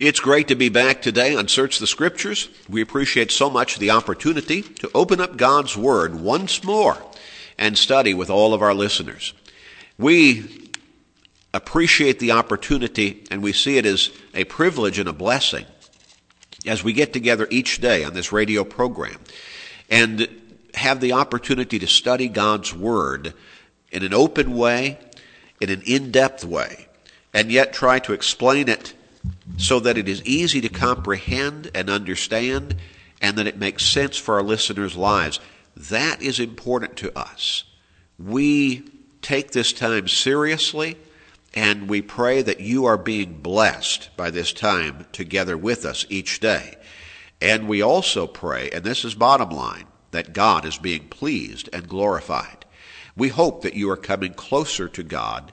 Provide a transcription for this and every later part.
It's great to be back today on Search the Scriptures. We appreciate so much the opportunity to open up God's Word once more and study with all of our listeners. We appreciate the opportunity and we see it as a privilege and a blessing as we get together each day on this radio program and have the opportunity to study God's Word in an open way, in an in-depth way, and yet try to explain it so that it is easy to comprehend and understand and that it makes sense for our listeners' lives. That is important to us. We take this time seriously and we pray that you are being blessed by this time together with us each day. And we also pray, and this is bottom line, that God is being pleased and glorified. We hope that you are coming closer to God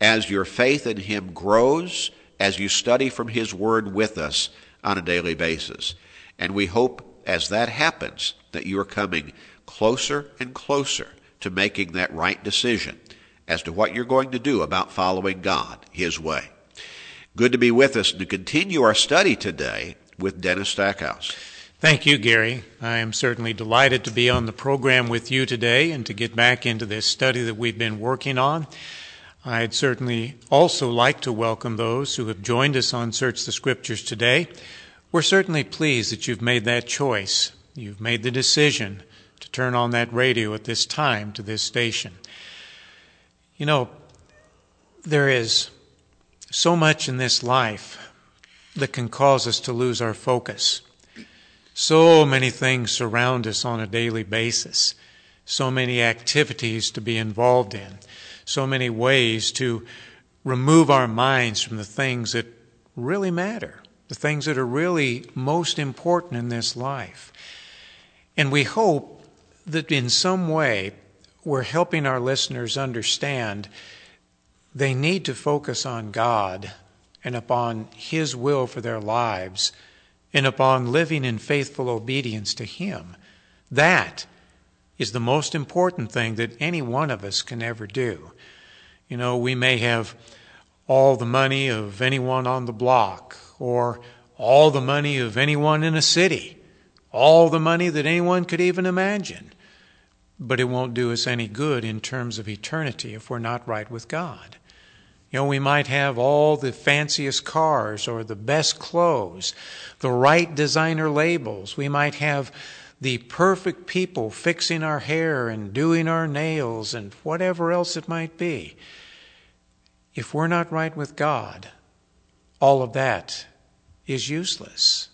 as your faith in Him grows as you study from His Word with us on a daily basis. And we hope as that happens that you are coming closer and closer to making that right decision as to what you're going to do about following God His way. Good to be with us and to continue our study today with Dennis Stackhouse. Thank you, Gary. I am certainly delighted to be on the program with you today and to get back into this study that we've been working on. I'd certainly also like to welcome those who have joined us on Search the Scriptures today. We're certainly pleased that you've made that choice. You've made the decision to turn on that radio at this time to this station. You know, there is so much in this life that can cause us to lose our focus. So many things surround us on a daily basis, so many activities to be involved in so many ways to remove our minds from the things that really matter, the things that are really most important in this life. And we hope that in some way we're helping our listeners understand they need to focus on God and upon His will for their lives and upon living in faithful obedience to Him. That is the most important thing that any one of us can ever do. You know, we may have all the money of anyone on the block, or all the money of anyone in a city, all the money that anyone could even imagine. But it won't do us any good in terms of eternity if we're not right with God. You know, we might have all the fanciest cars or the best clothes, the right designer labels. We might have the perfect people fixing our hair and doing our nails and whatever else it might be. If we're not right with God, all of that is useless.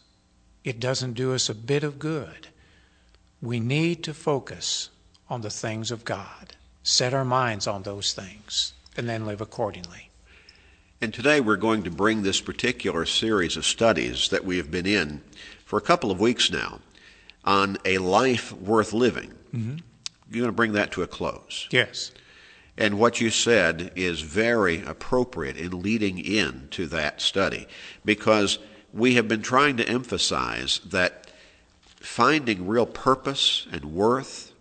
It doesn't do us a bit of good. We need to focus on the things of God, set our minds on those things, and then live accordingly. And today we're going to bring this particular series of studies that we have been in for a couple of weeks now on a life worth living. Mm-hmm. You're going to bring that to a close. Yes. And what you said is very appropriate in leading in to that study because we have been trying to emphasize that finding real purpose and worth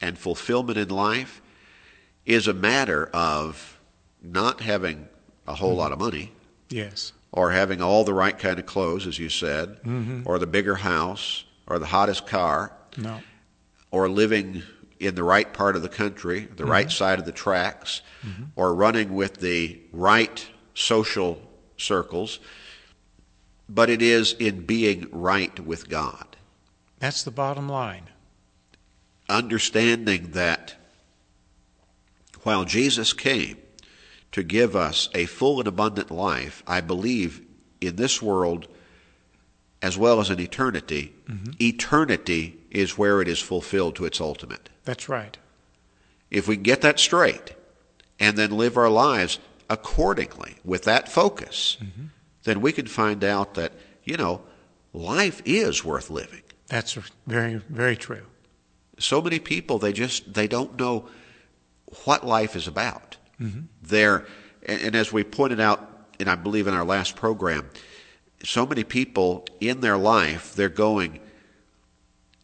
and fulfillment in life is a matter of not having a whole mm-hmm. lot of money. Yes. Or having all the right kind of clothes, as you said, mm-hmm. or the bigger house, or the hottest car. No. Or living in the right part of the country, the mm-hmm. right side of the tracks, mm-hmm. or running with the right social circles, but it is in being right with God. That's the bottom line. Understanding that while Jesus came to give us a full and abundant life, I believe in this world as well as an eternity, mm-hmm. eternity is where it is fulfilled to its ultimate. That's right. If we get that straight and then live our lives accordingly with that focus, mm-hmm. then we can find out that, you know, life is worth living. That's very, very true. So many people, they just, they don't know what life is about. Mm-hmm. They're, and, and as we pointed out, and I believe in our last program, so many people in their life, they're going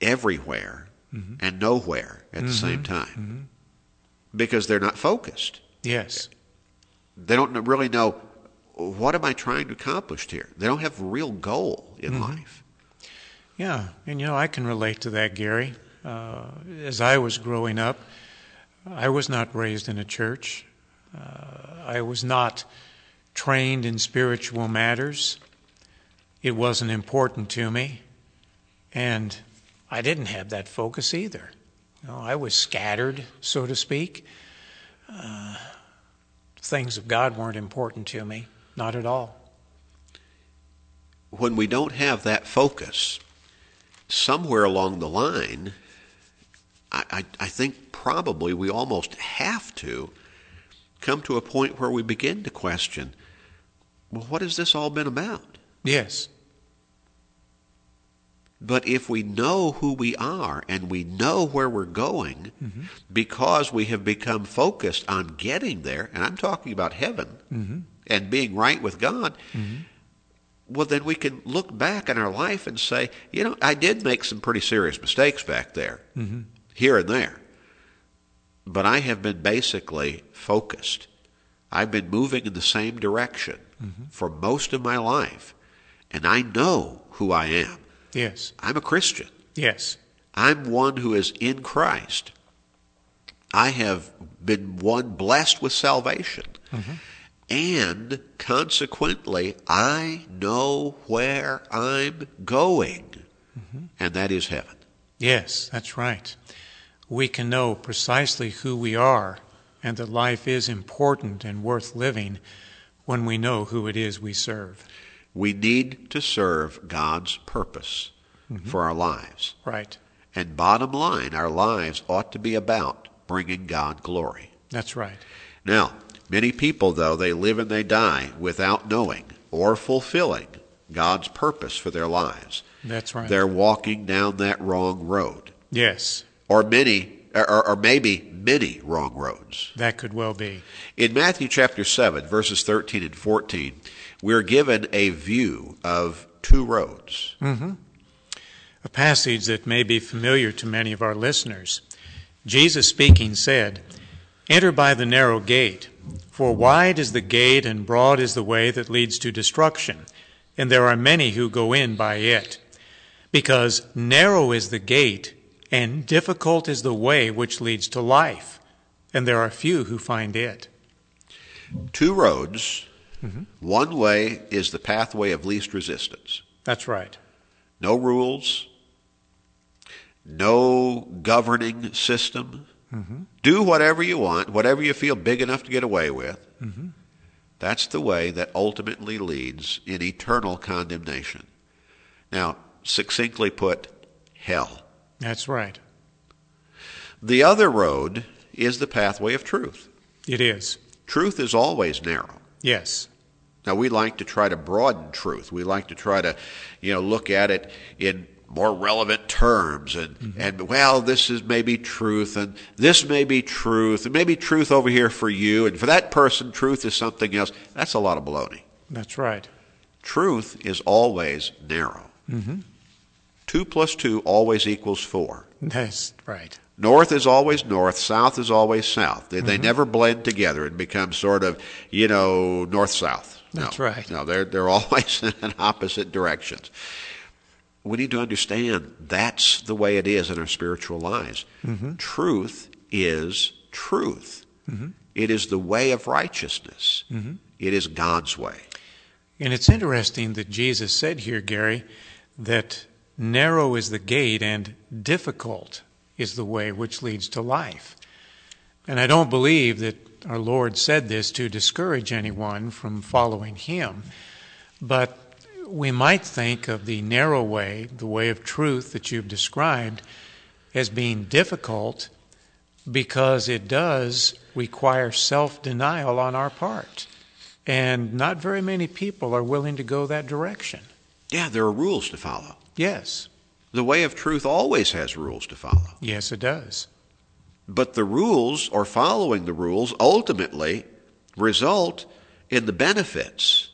everywhere mm-hmm. and nowhere at mm-hmm. the same time mm-hmm. because they're not focused. Yes. They don't really know what am I trying to accomplish here? They don't have a real goal in Mm-hmm. life. Yeah, and you know, I can relate to that, Gary. Uh, as I was growing up, I was not raised in a church. Uh, I was not trained in spiritual matters. It wasn't important to me. And I didn't have that focus either. You know, I was scattered, so to speak. Uh, things of God weren't important to me, not at all. When we don't have that focus, somewhere along the line, I, I, I think probably we almost have to come to a point where we begin to question well, what has this all been about? Yes, But if we know who we are and we know where we're going mm-hmm. because we have become focused on getting there, and I'm talking about heaven mm-hmm. and being right with God, mm-hmm. well, then we can look back in our life and say, you know, I did make some pretty serious mistakes back there, here and there. But I have been basically focused. I've been moving in the same direction for most of my life, and I know who I am. Yes, I'm a Christian. yes, I'm one who is in Christ. I have been one blessed with salvation. Mm-hmm. And consequently, I know where I'm going. Mm-hmm. And that is heaven. yes, that's right. We can know precisely who we are and that life is important and worth living when we know who it is we serve. We need to serve God's purpose mm-hmm. for our lives. Right. And bottom line, our lives ought to be about bringing God glory. That's right. Now, many people, though, they live and they die without knowing or fulfilling God's purpose for their lives. That's right. They're walking down that wrong road, Yes, or many, or, or maybe many wrong roads. that could well be. In Matthew chapter 7, verses 13 and 14, we're given a view of two roads. Mm-hmm. A passage that may be familiar to many of our listeners. Jesus speaking said, Enter by the narrow gate, for wide is the gate and broad is the way that leads to destruction, and there are many who go in by it. Because narrow is the gate, and difficult is the way which leads to life, and there are few who find it. Two roads. Mm-hmm. One way is the pathway of least resistance. That's right. No rules, no governing system. Mm-hmm. Do whatever you want, whatever you feel big enough to get away with. Mm-hmm. That's the way that ultimately leads in eternal condemnation. Now, succinctly put, hell. That's right. The other road is the pathway of truth. It is. Truth is always narrow. Yes. Now we like to try to broaden truth. We like to try to, you know, look at it in more relevant terms and mm-hmm. and well, this is maybe truth and this may be truth and maybe truth over here for you and for that person truth is something else. That's a lot of baloney. That's right. Truth is always narrow. Mm-hmm. Two plus two always equals four. That's right. North is always north, south is always south. They, they mm-hmm. never blend together and become sort of, you know, north south. No, That's right. No, they're they're always in opposite directions. We need to understand that's the way it is in our spiritual lives. Mm-hmm. Truth is truth. It is the way of righteousness. Mm-hmm. It is God's way. And it's interesting that Jesus said here, Gary, that narrow is the gate and difficult is the way which leads to life. And I don't believe that our Lord said this to discourage anyone from following Him, but we might think of the narrow way, the way of truth that you've described, as being difficult because it does require self denial on our part. And not very many people are willing to go that direction. Yeah, there are rules to follow. Yes, The way of truth always has rules to follow. yes, it does. But the rules, or following the rules, ultimately result in the benefits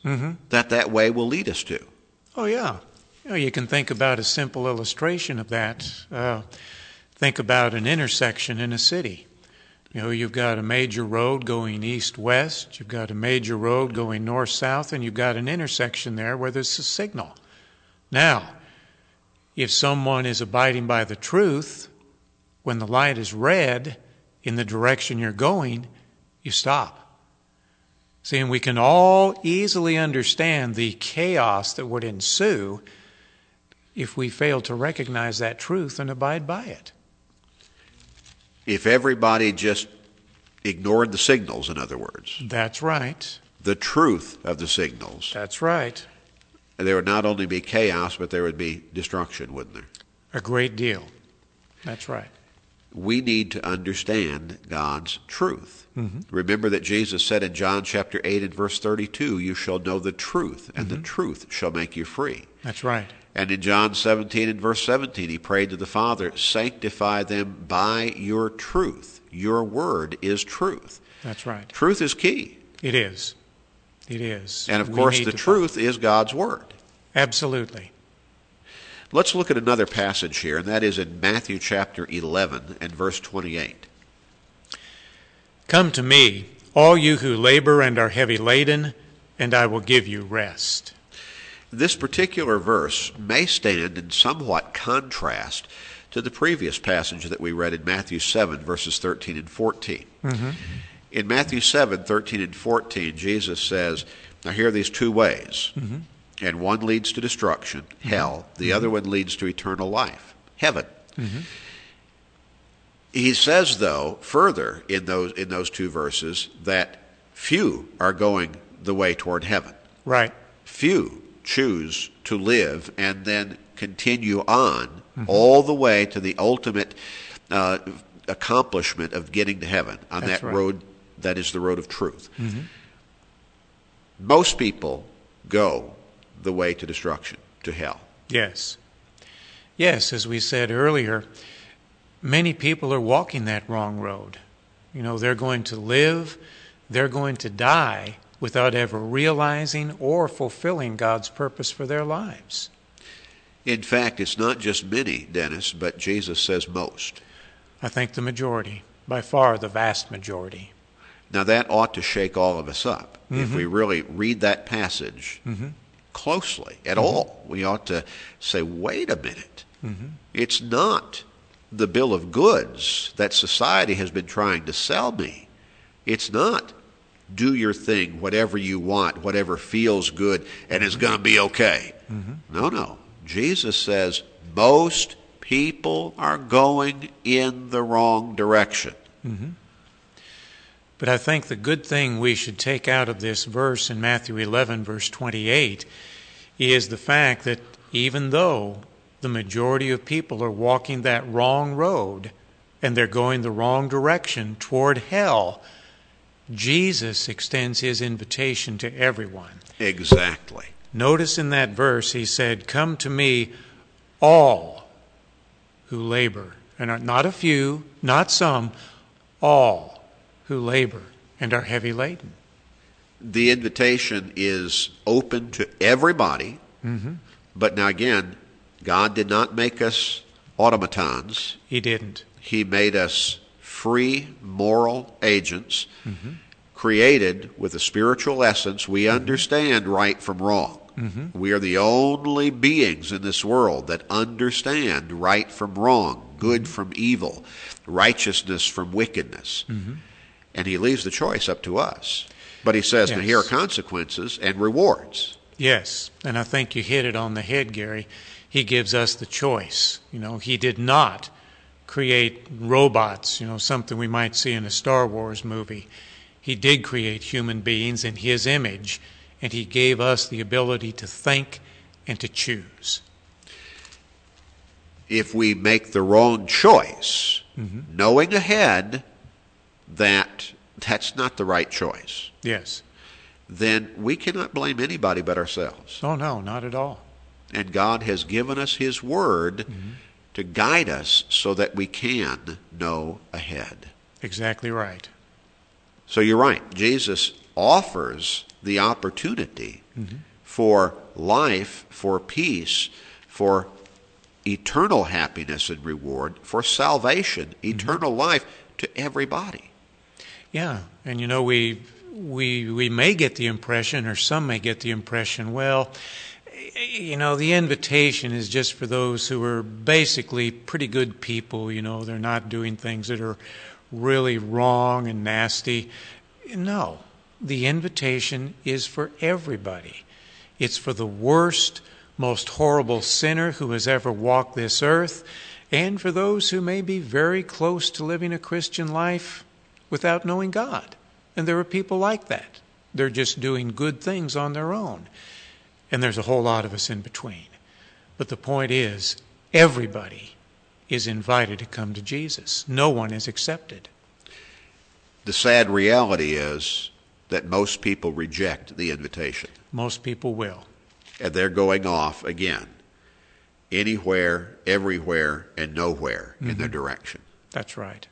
that that way will lead us to. Oh, yeah. You, know, you can think about a simple illustration of that. Uh, think about an intersection in a city. You know, you've got a major road going east west, you've got a major road going north south, and you've got an intersection there where there's a signal. Now, if someone is abiding by the truth, when the light is red in the direction you're going, you stop. See, and we can all easily understand the chaos that would ensue if we fail to recognize that truth and abide by it. If everybody just ignored the signals, in other words, That's right. the truth of the signals, That's right. there would not only be chaos, but there would be destruction, wouldn't there? A great deal. That's right. We need to understand God's truth. Mm-hmm. Remember that Jesus said in John chapter 8 and verse 32, You shall know the truth, and the mm-hmm. truth shall make you free. That's right. And in John 17 and verse 17, he prayed to the Father, Sanctify them by your truth. Your word is truth. That's right. Truth is key. It is. It is. And of We course, the truth is God's word. Absolutely. Let's look at another passage here, and that is in Matthew chapter 11 and verse 28. Come to me, all you who labor and are heavy laden, and I will give you rest. This particular verse may stand in somewhat contrast to the previous passage that we read in Matthew 7, verses 13 and 14. Mm-hmm. In Matthew 7, 13 and 14, Jesus says, Now here are these two ways, mm-hmm. And one leads to destruction, mm-hmm. hell, the mm-hmm. other one leads to eternal life, heaven. Mm-hmm. He says, though, further in those, in those two verses, that few are going the way toward heaven Right. few choose to live and then continue on all the way to the ultimate uh, accomplishment of getting to heaven on That's that right. road that is the road of truth. Most people go the way to destruction, to hell. Yes. Yes, as we said earlier, many people are walking that wrong road. You know, they're going to live, they're going to die without ever realizing or fulfilling God's purpose for their lives. In fact, it's not just many, Dennis, but Jesus says most. I think the majority, by far the vast majority. Now, that ought to shake all of us up. If mm-hmm. we really read that passage mm-hmm. Closely at mm-hmm. all, we ought to say, wait a minute. Mm-hmm. It's not the bill of goods that society has been trying to sell me. It's not do your thing, whatever you want, whatever feels good, and it's mm-hmm. going to be okay. No, no. Jesus says most people are going in the wrong direction. But I think the good thing we should take out of this verse in Matthew 11, verse 28, is the fact that even though the majority of people are walking that wrong road and they're going the wrong direction toward hell, Jesus extends his invitation to everyone. Exactly. Notice in that verse, he said, Come to me, all who labor, and are not a few, not some, all who labor and are heavy laden. the invitation is open to everybody. Mm-hmm. But now again, God did not make us automatons. He didn't. He made us free moral agents mm-hmm. created with a spiritual essence. We mm-hmm. understand right from wrong. We are the only beings in this world that understand right from wrong, good from evil, righteousness from wickedness. And he leaves the choice up to us. But he says, Yes. here are consequences and rewards. Yes, and I think you hit it on the head, Gary. He gives us the choice. You know, he did not create robots, you know, something we might see in a Star Wars movie. He did create human beings in his image, and he gave us the ability to think and to choose. If we make the wrong choice, mm-hmm. knowing ahead that that's not the right choice, Yes. then we cannot blame anybody but ourselves. Oh, no, not at all. And God has given us His Word mm-hmm. to guide us so that we can know ahead. Exactly right. So you're right. Jesus offers the opportunity mm-hmm. for life, for peace, for eternal happiness and reward, for salvation, mm-hmm. eternal life to everybody. Yeah, and you know we we we may get the impression, or some may get the impression, well, you know, the invitation is just for those who are basically pretty good people. You know, they're not doing things that are really wrong and nasty. No, the invitation is for everybody. It's for the worst, most horrible sinner who has ever walked this earth, and for those who may be very close to living a Christian life without knowing God. And there are people like that. They're just doing good things on their own. And there's a whole lot of us in between. But the point is, everybody is invited to come to Jesus. No one is accepted. The sad reality is that most people reject the invitation. Most people will. And they're going off again, anywhere, everywhere, and nowhere mm-hmm. in their direction. That's right.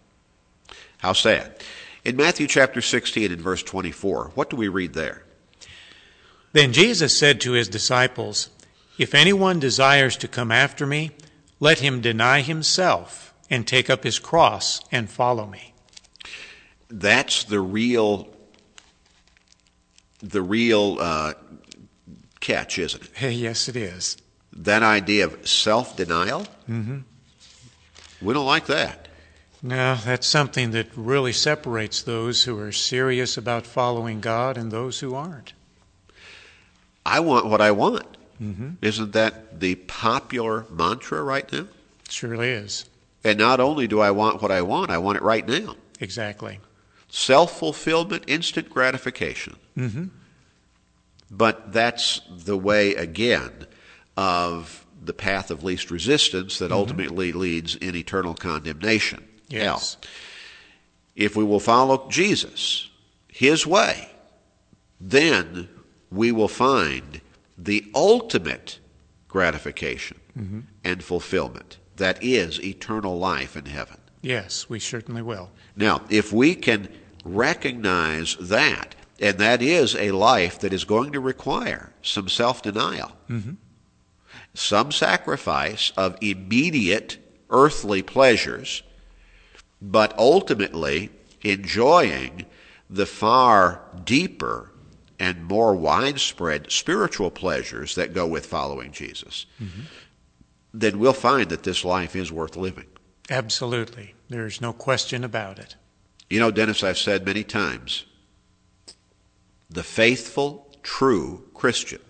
How sad. In Matthew chapter 16 and verse 24, what do we read there? Then Jesus said to his disciples, If anyone desires to come after me, let him deny himself and take up his cross and follow me. That's the real the real uh, catch, isn't it? yes, it is. That idea of self denial? Mm-hmm. We don't like that. No, that's something that really separates those who are serious about following God and those who aren't. I want what I want. Mm-hmm. Isn't that the popular mantra right now? It surely is. And not only do I want what I want, I want it right now. Exactly. Self fulfillment, instant gratification. Mm-hmm. But that's the way, again, of the path of least resistance that mm-hmm. ultimately leads in eternal condemnation. Yes. Hell. If we will follow Jesus, His way, then we will find the ultimate gratification mm-hmm. and fulfillment that is eternal life in heaven. Yes, we certainly will. Now, if we can recognize that, and that is a life that is going to require some self denial, mm-hmm. some sacrifice of immediate earthly pleasures, but ultimately enjoying the far deeper and more widespread spiritual pleasures that go with following Jesus, mm-hmm. then we'll find that this life is worth living. Absolutely. There's no question about it. You know, Dennis, I've said many times the faithful, true Christian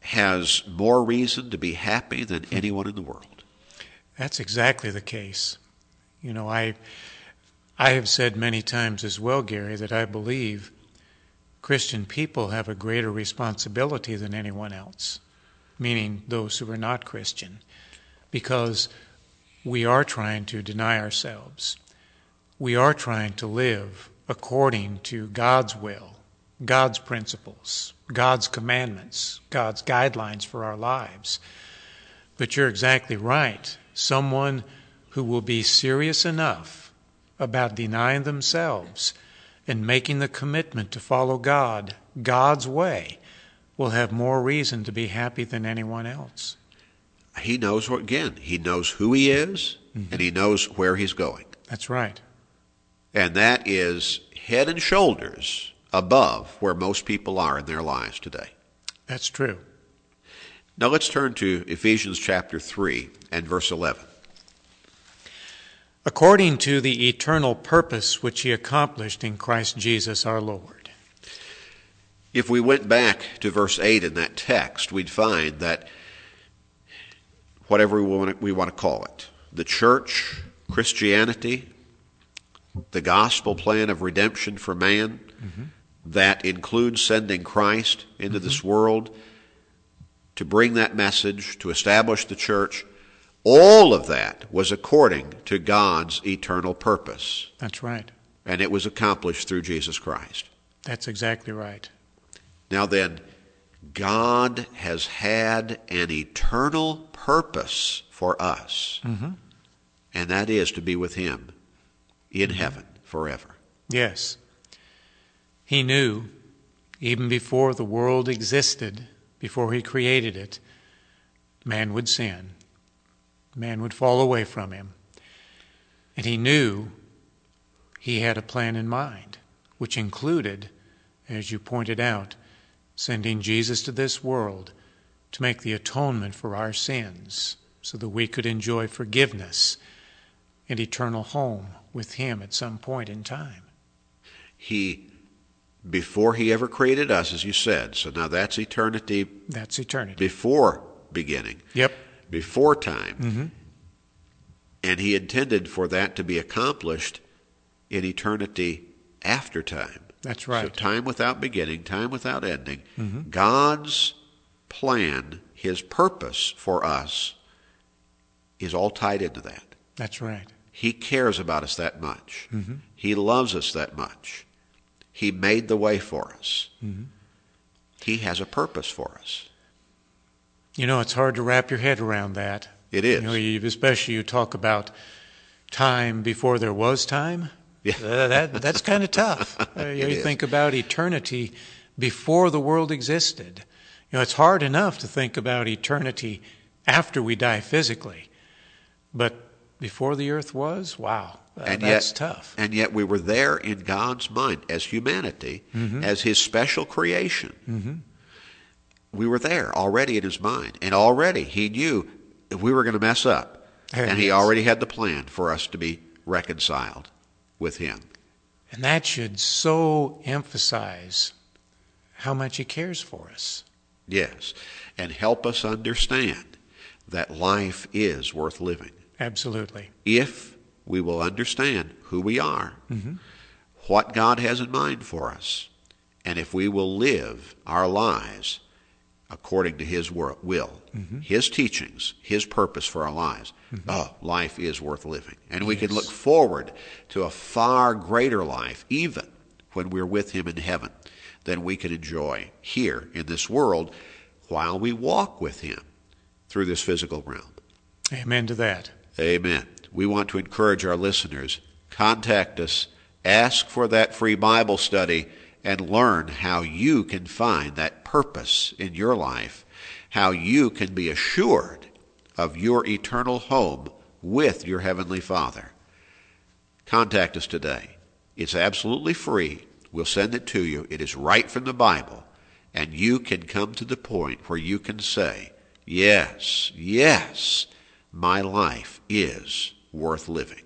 has more reason to be happy than anyone in the world. That's exactly the case. You know, I I have said many times as well, Gary, that I believe Christian people have a greater responsibility than anyone else, meaning those who are not Christian, because we are trying to deny ourselves. We are trying to live according to God's will, God's principles, God's commandments, God's guidelines for our lives. But you're exactly right. Someone who will be serious enough about denying themselves and making the commitment to follow God, God's way, will have more reason to be happy than anyone else. He knows what, again, he knows who he is mm-hmm. and he knows where he's going. That's right. And that is head and shoulders above where most people are in their lives today. That's true. Now let's turn to Ephesians chapter 3 and verse 11 according to the eternal purpose which he accomplished in Christ Jesus our Lord. If we went back to verse 8 in that text, we'd find that whatever we want to, we want to call it, the church, Christianity, the gospel plan of redemption for man, mm-hmm. that includes sending Christ into mm-hmm. this world to bring that message, to establish the church, all of that was according to God's eternal purpose. That's right. And it was accomplished through Jesus Christ. That's exactly right. Now then, God has had an eternal purpose for us, mm-hmm. and that is to be with Him in mm-hmm. heaven forever. Yes. He knew, even before the world existed, before He created it, man would sin man would fall away from him. And he knew He had a plan in mind, which included, as you pointed out, sending Jesus to this world to make the atonement for our sins so that we could enjoy forgiveness and eternal home with Him at some point in time. He, before He ever created us, as you said, so now that's eternity That's eternity. before beginning, Yep. Before time. Mm-hmm. And He intended for that to be accomplished in eternity after time. That's right. So time without beginning, time without ending. Mhm. God's plan, His purpose for us, is all tied into that. That's right. He cares about us that much. Mhm. He loves us that much. He made the way for us. Mhm. He has a purpose for us. You know, it's hard to wrap your head around that. It is. You know, you, especially you talk about time before there was time. Yeah. Uh, that, that's kind of tough. Uh, you, It you think about eternity before the world existed. You know, it's hard enough to think about eternity after we die physically, but before the earth was, wow, uh, And that's yet- tough. And yet we were there in God's mind as humanity, Mhm. as His special creation. hmm We were there already in His mind. And already He knew we were going to mess up. And He Yes. already had the plan for us to be reconciled with Him. And that should so emphasize how much He cares for us. Yes. And help us understand that life is worth living. Absolutely. If we will understand who we are, hmm what God has in mind for us, and if we will live our lives according to His will, Mhm. His teachings, His purpose for our lives, oh, life is worth living. And we can look forward to a far greater life, even when we're with Him in heaven, than we can enjoy here in this world while we walk with Him through this physical realm. Amen to that. Amen. We want to encourage our listeners. Contact us, ask for that free Bible study, and learn how you can find that purpose in your life, how you can be assured of your eternal home with your Heavenly Father. Contact us today. It's absolutely free. We'll send it to you. It is right from the Bible. And you can come to the point where you can say, Yes, yes, my life is worth living.